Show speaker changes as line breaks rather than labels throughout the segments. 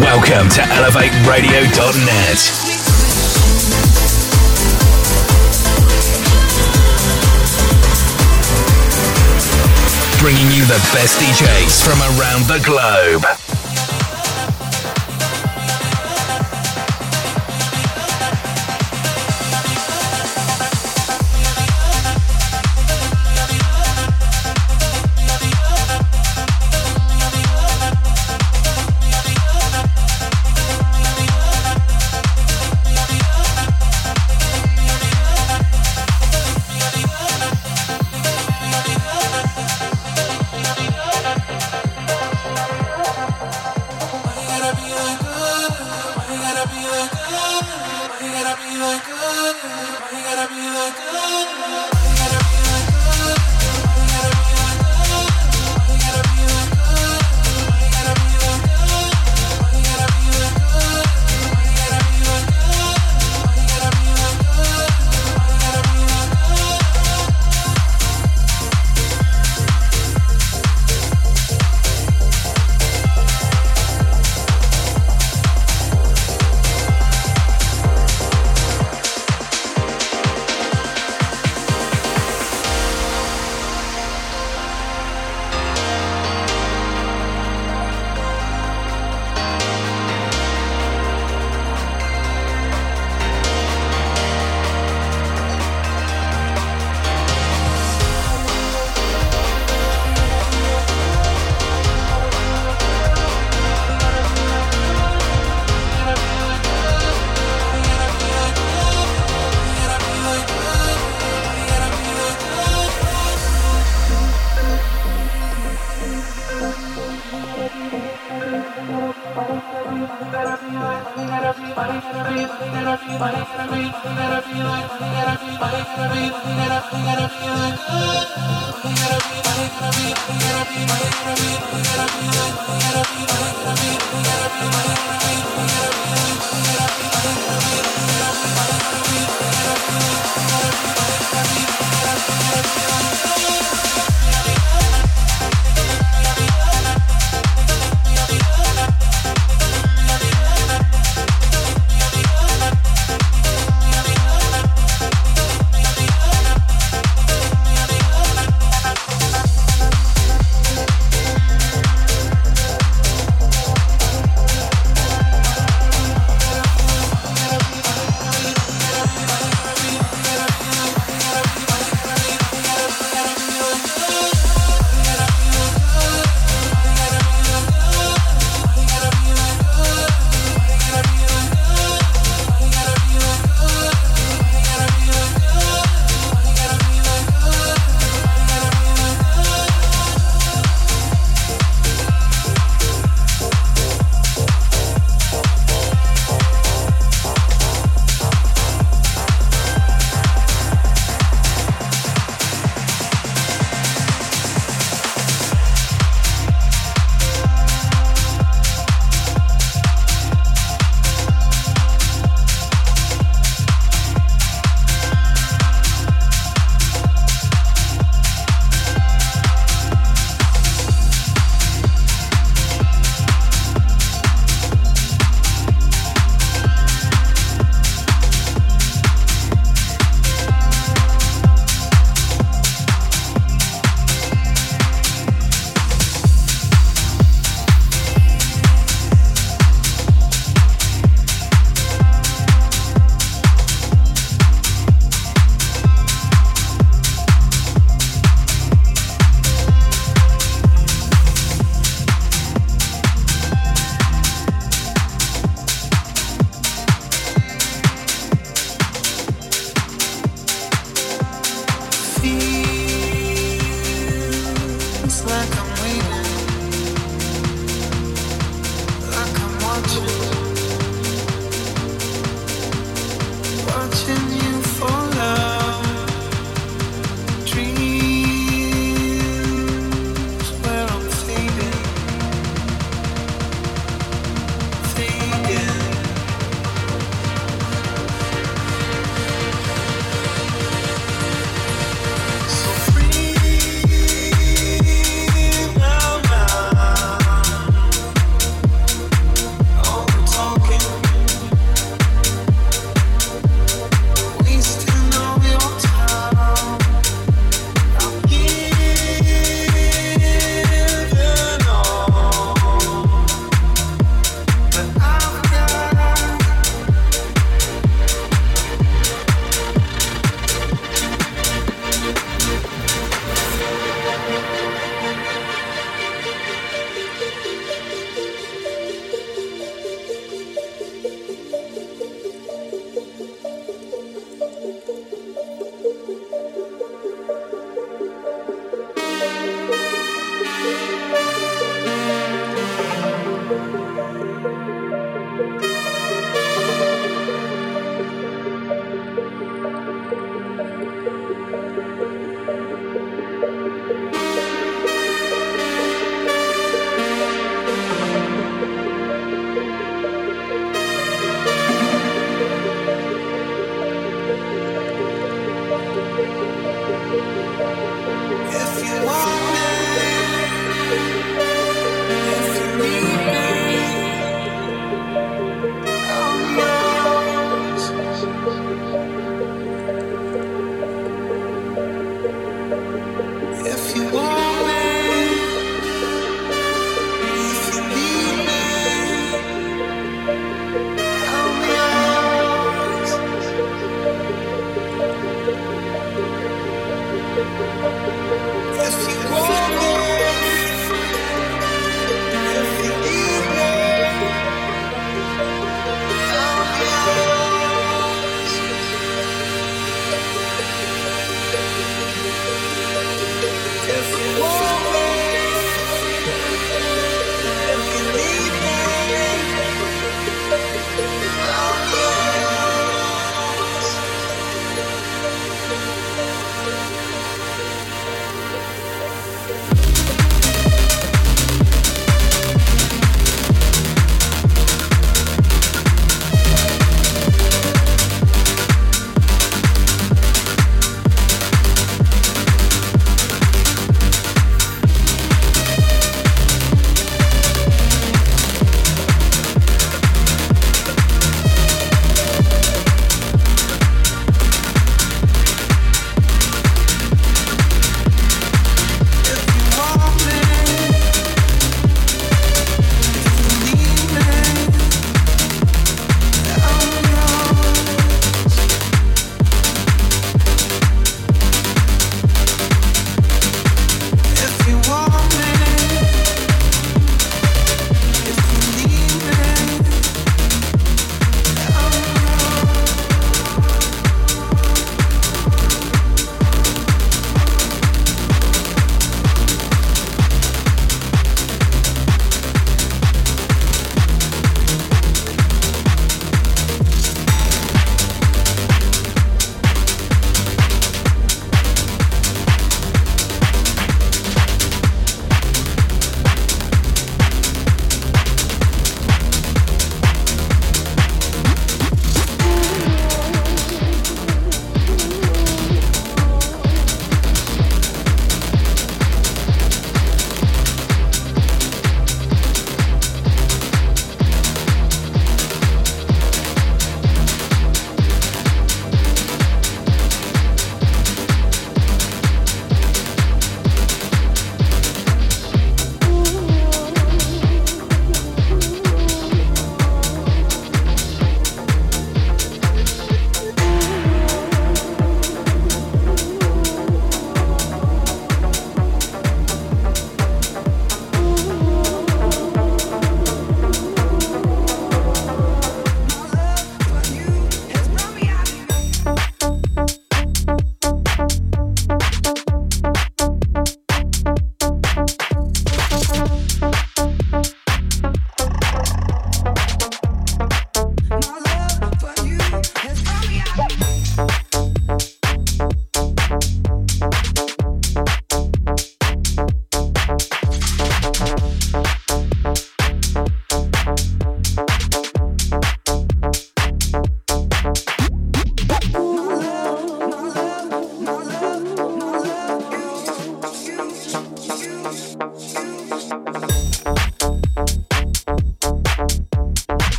Welcome to ElevateRadio.net. bringing you the best DJs from around the globe.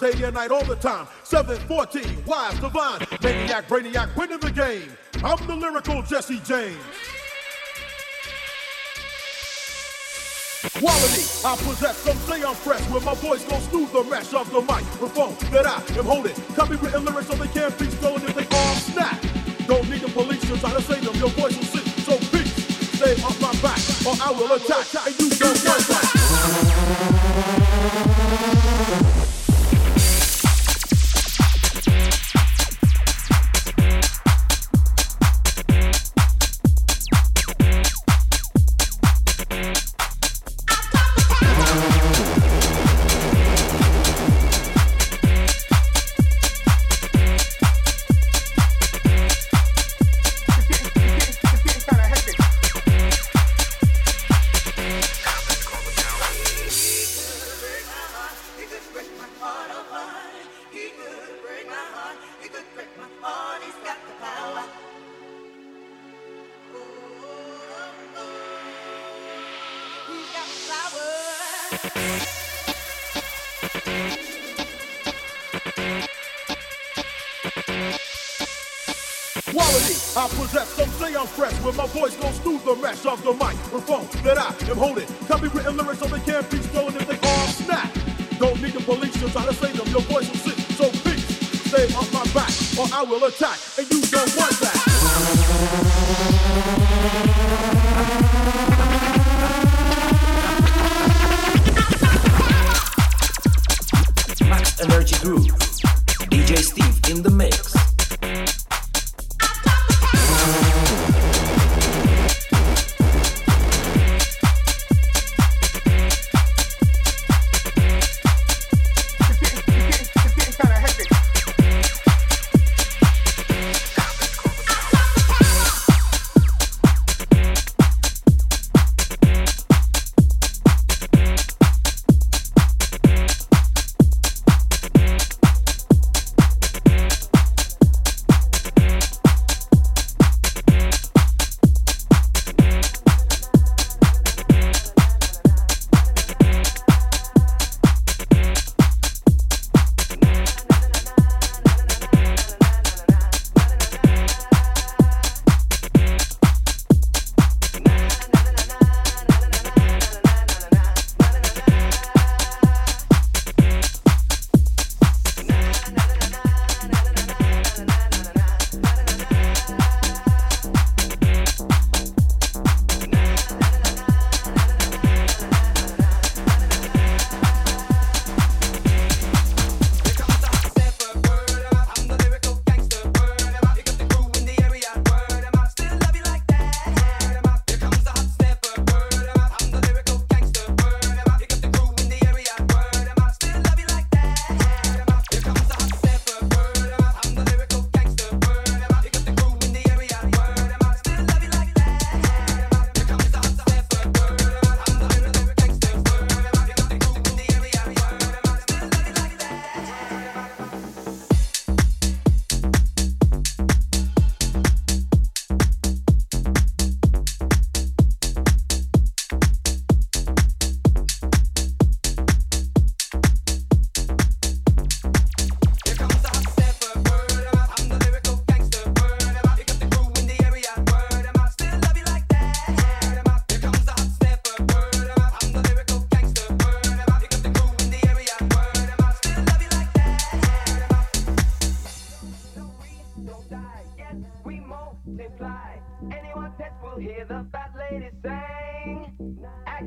Mind day and night all the time. 714, wise, divine, maniac, brainiac, winning the game. I'm the lyrical Jesse James. Quality, I possess, some say I'm fresh. When my voice goes through the mesh of the microphone That I am holding. Copywritten lyrics so they can't be stolen if they all snap. Don't need the police to try to save them, your voice will sit So peace, stay off my back Or I will attack, and you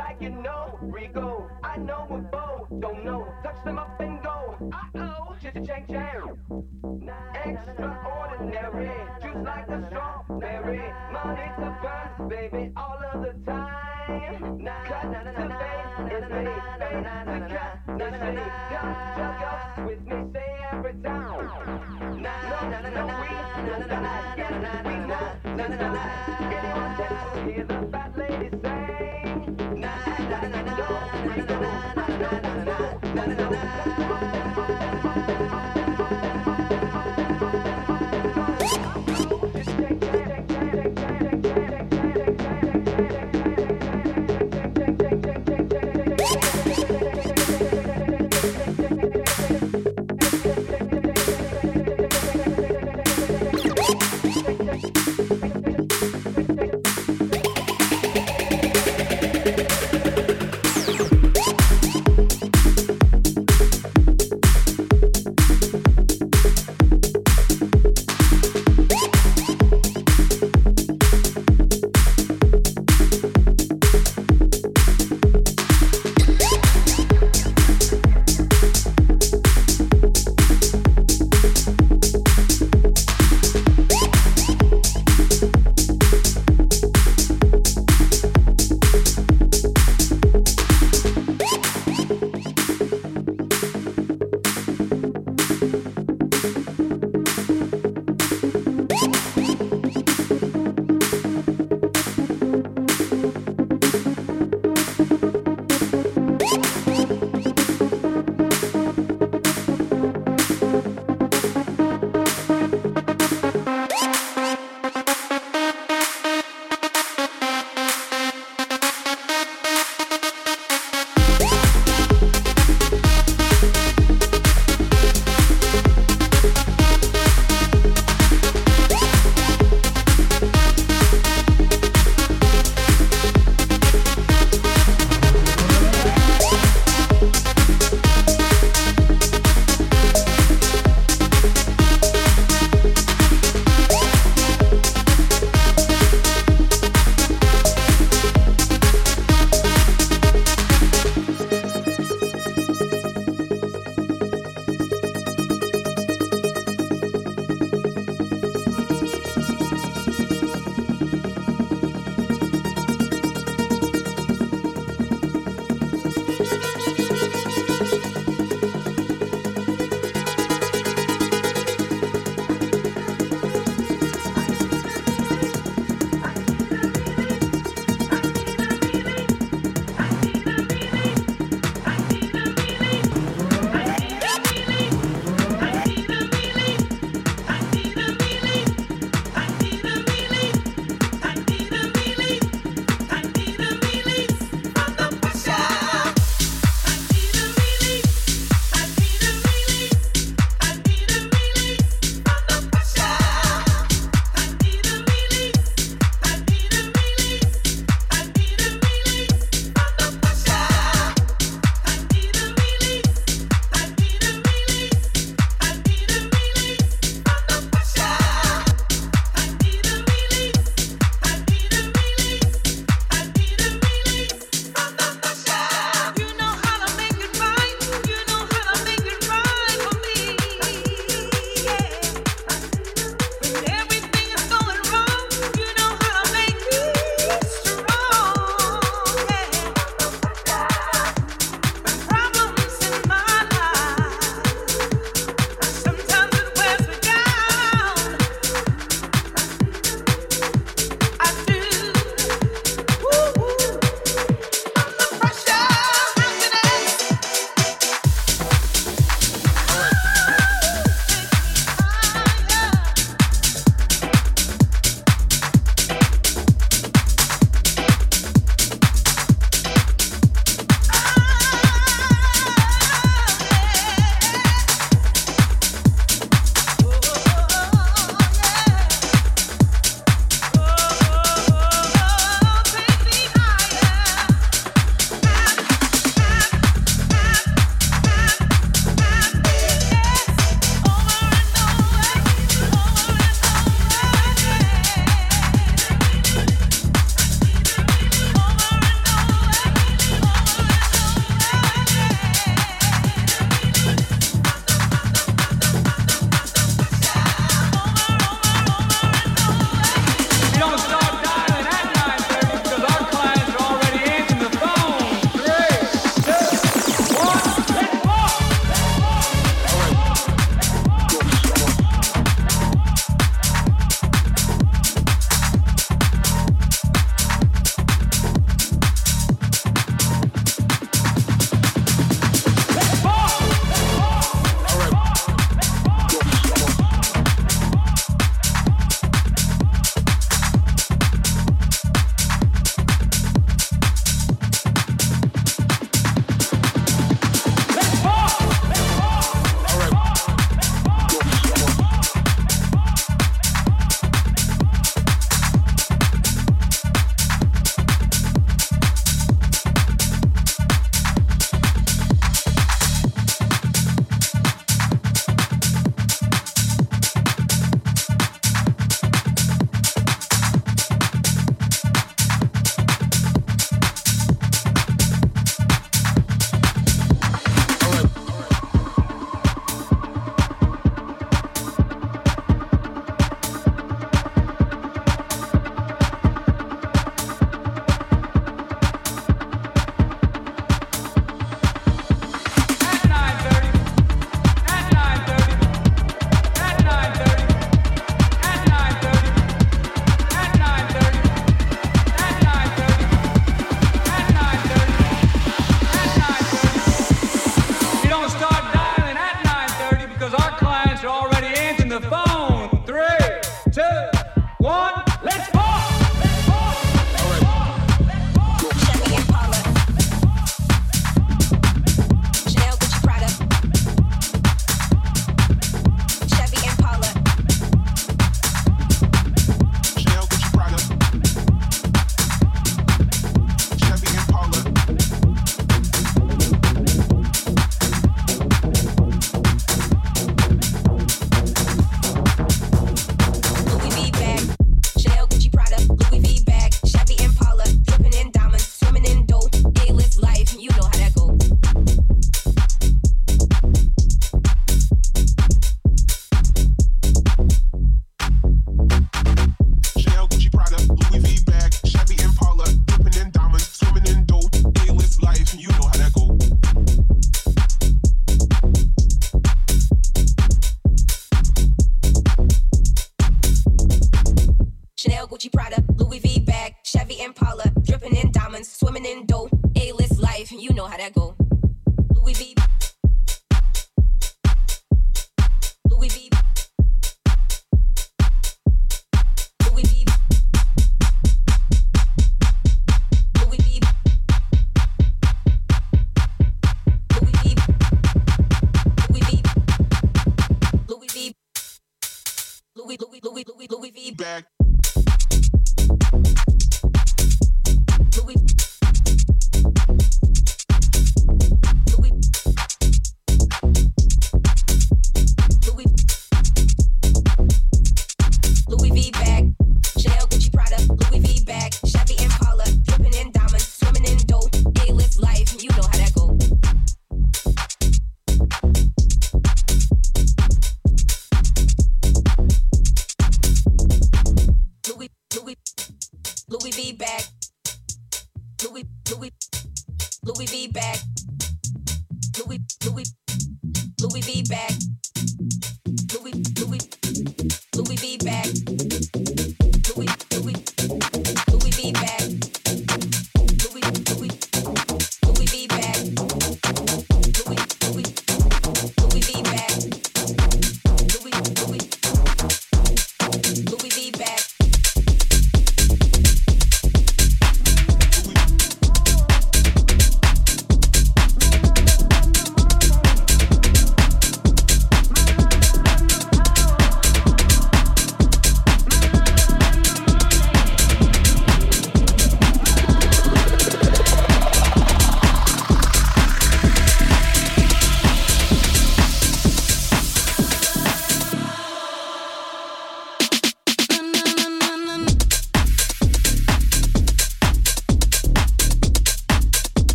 like you know. Rigo, I know what Bo don't know. Touch them up and go. Uh oh, just chang chang. Extraordinary, juice like a strawberry. Money to burn, baby, all of the time. Cut to face, it's me, face to cut, the shade. Got jug up with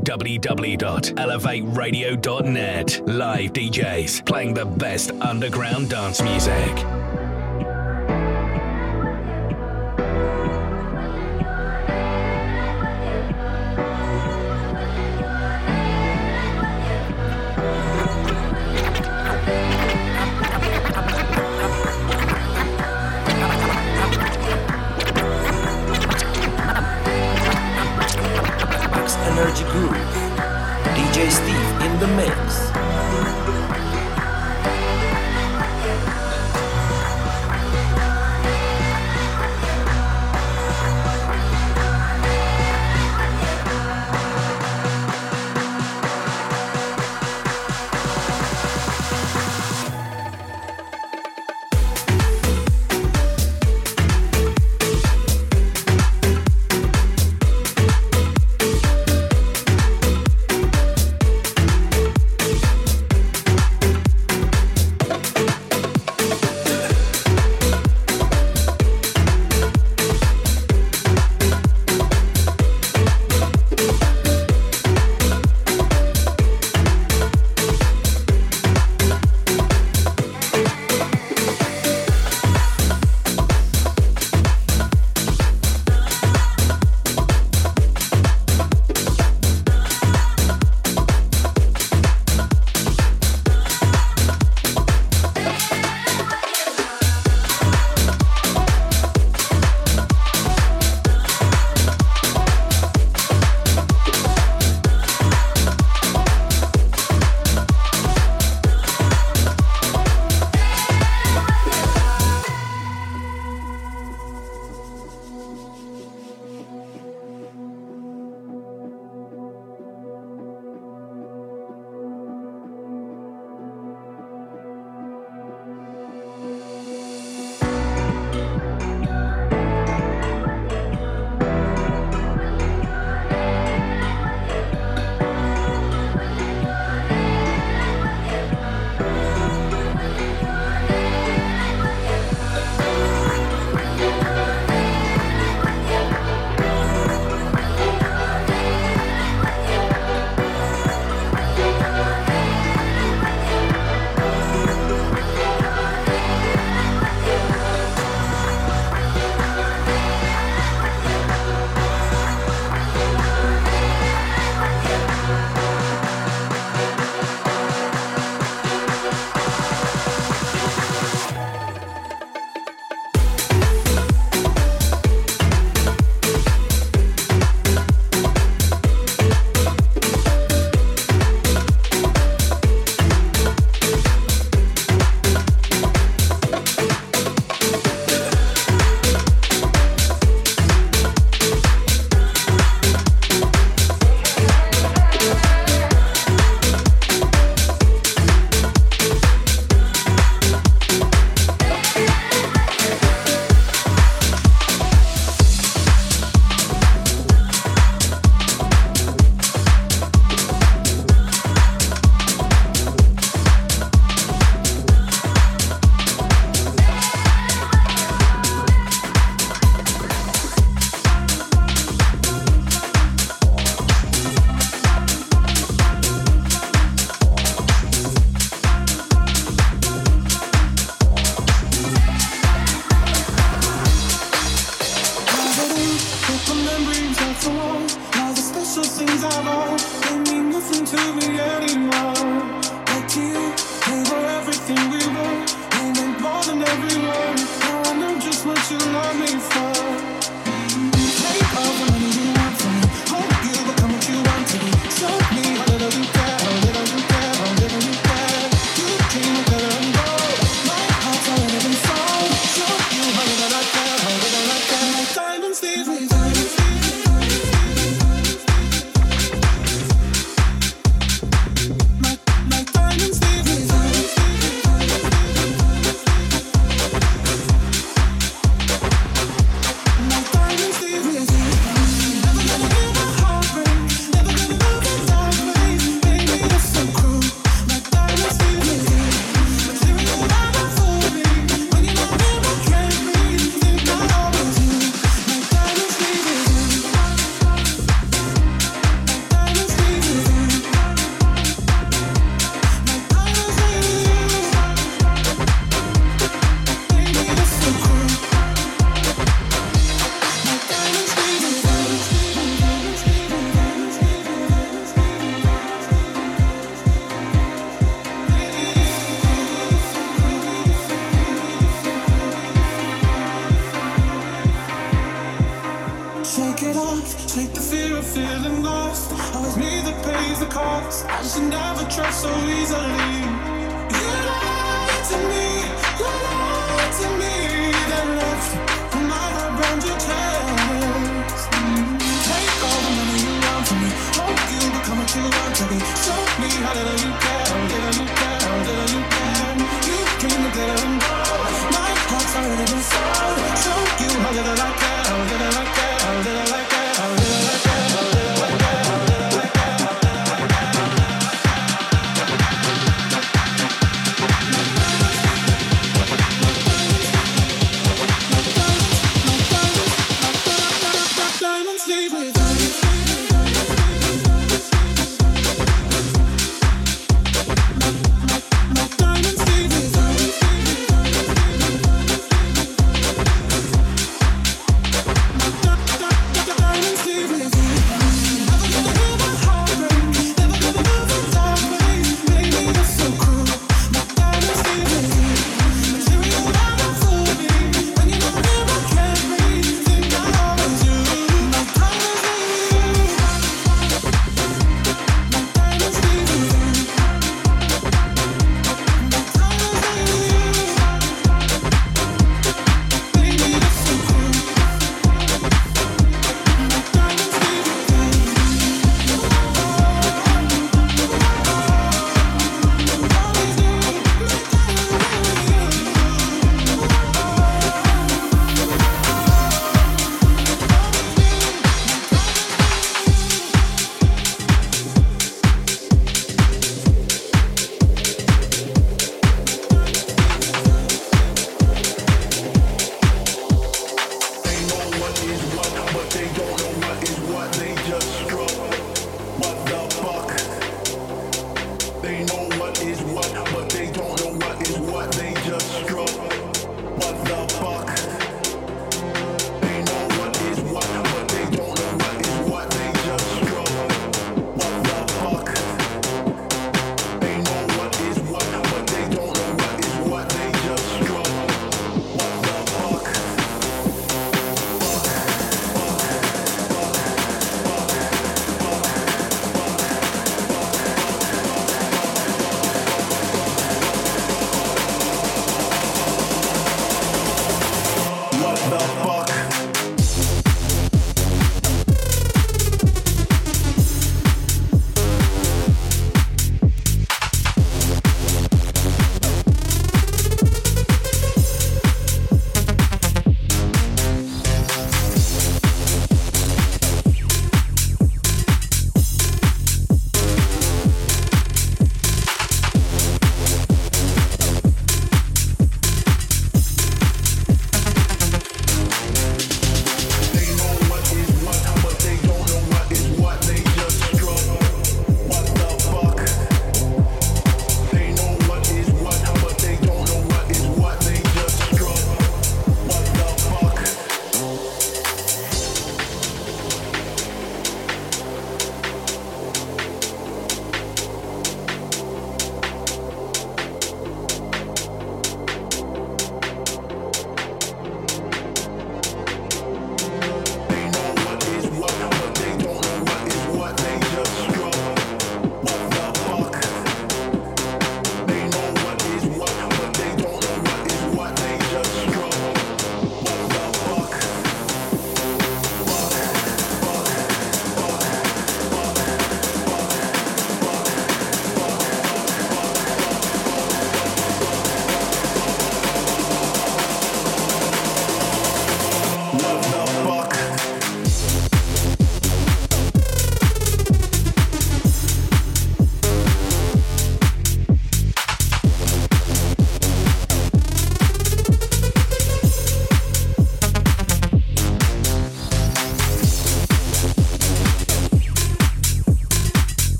www.elevateradio.net. Live DJs playing the best underground dance music.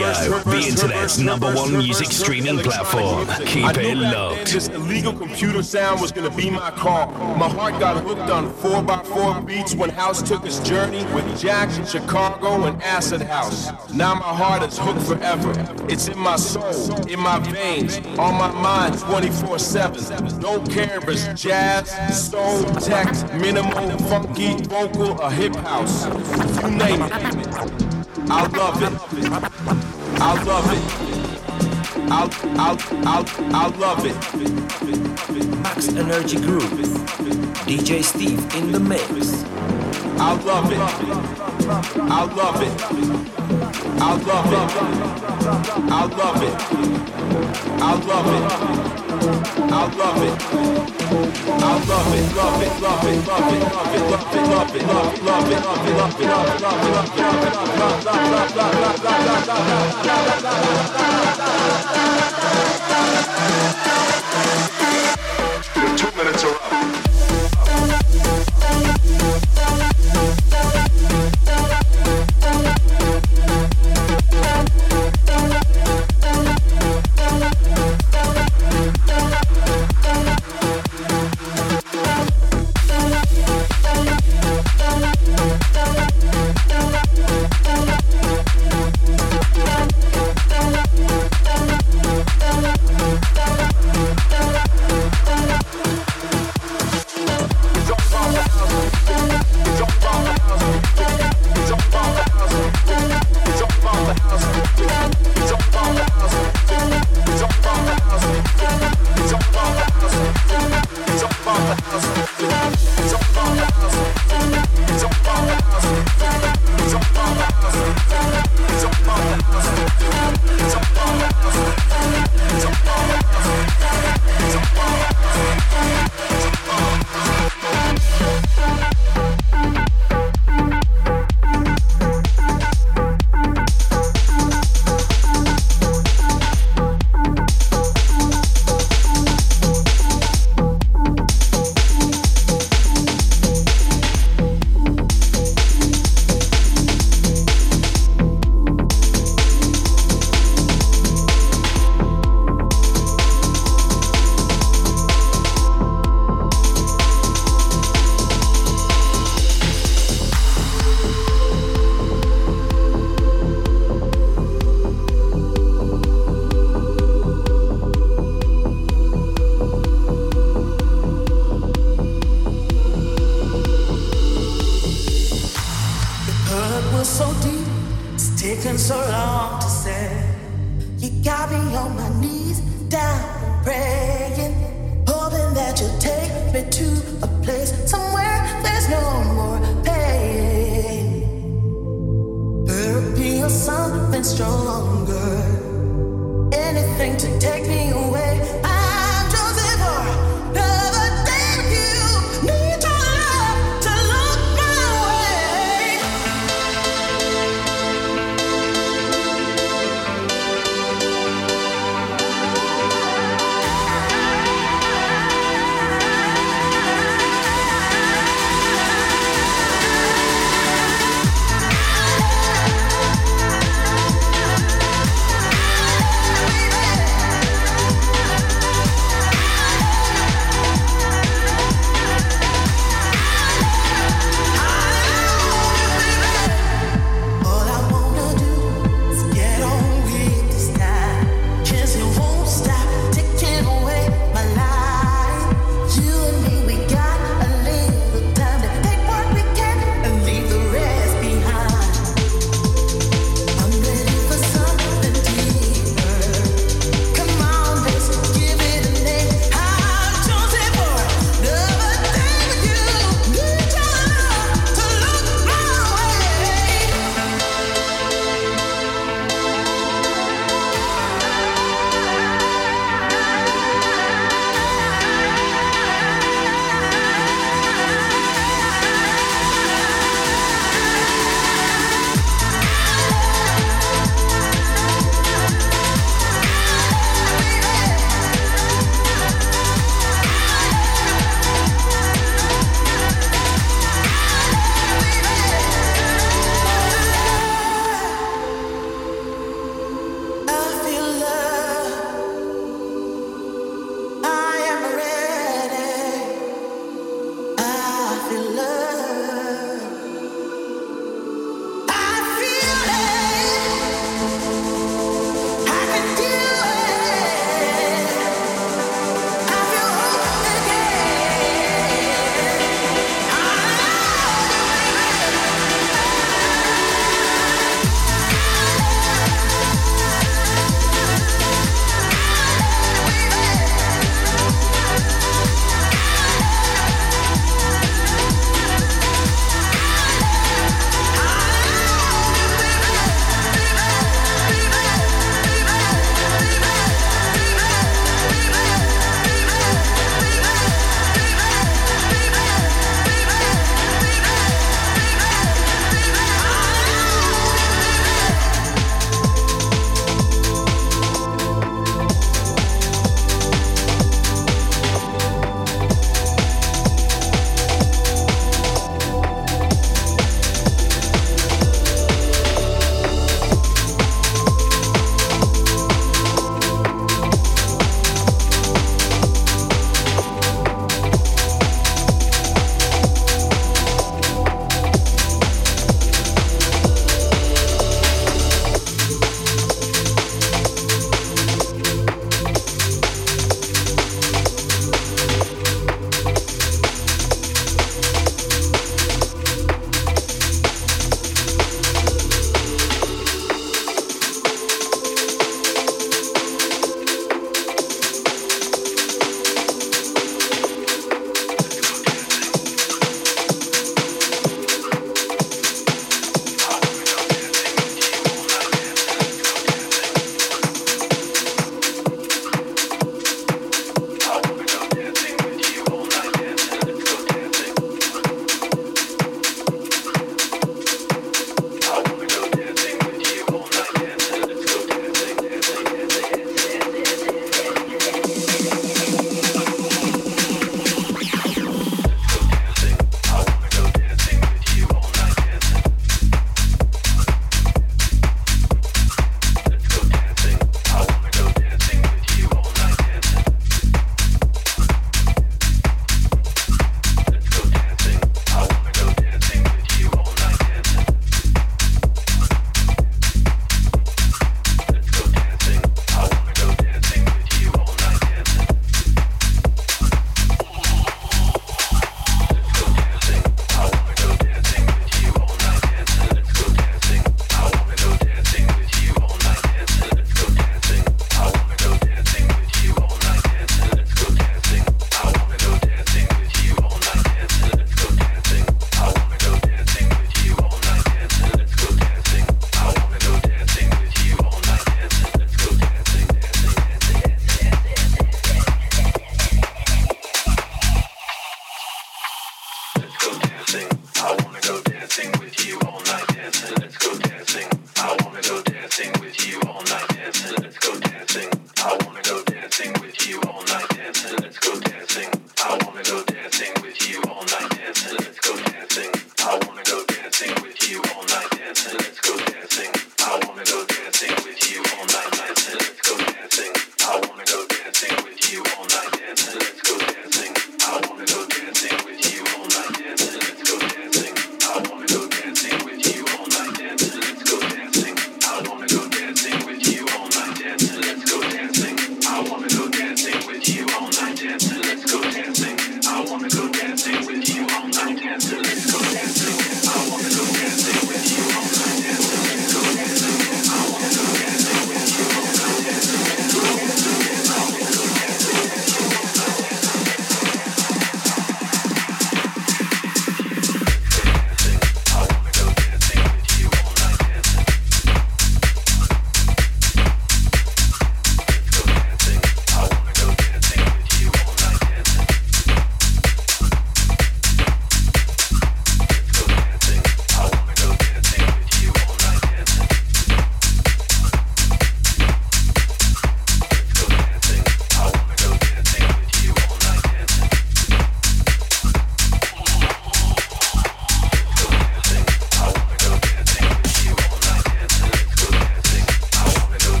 Radio, the internet's number one music streaming platform. Keep it locked. This
illegal computer sound was gonna be my car. My heart got hooked on 4x4 beats when House took his journey with Jack, Chicago, and Acid House. Now my heart is hooked forever. It's in my soul, in my veins, on my mind 24 7. Don't care if it's jazz, soul, tech, minimal, funky, vocal, or hip house. You name it. I love it. I love it. I'll, I'll, I'll, I'll love it.
Max Energy Group. DJ Steve in the mix.
I love it. I love it. I love it. I love it. I love it. I love it. I love it. Love it. Love it. Love it. Love it. Your two minutes are up.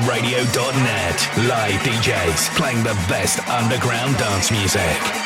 www.elevateradio.net. Live DJs playing the best underground dance music.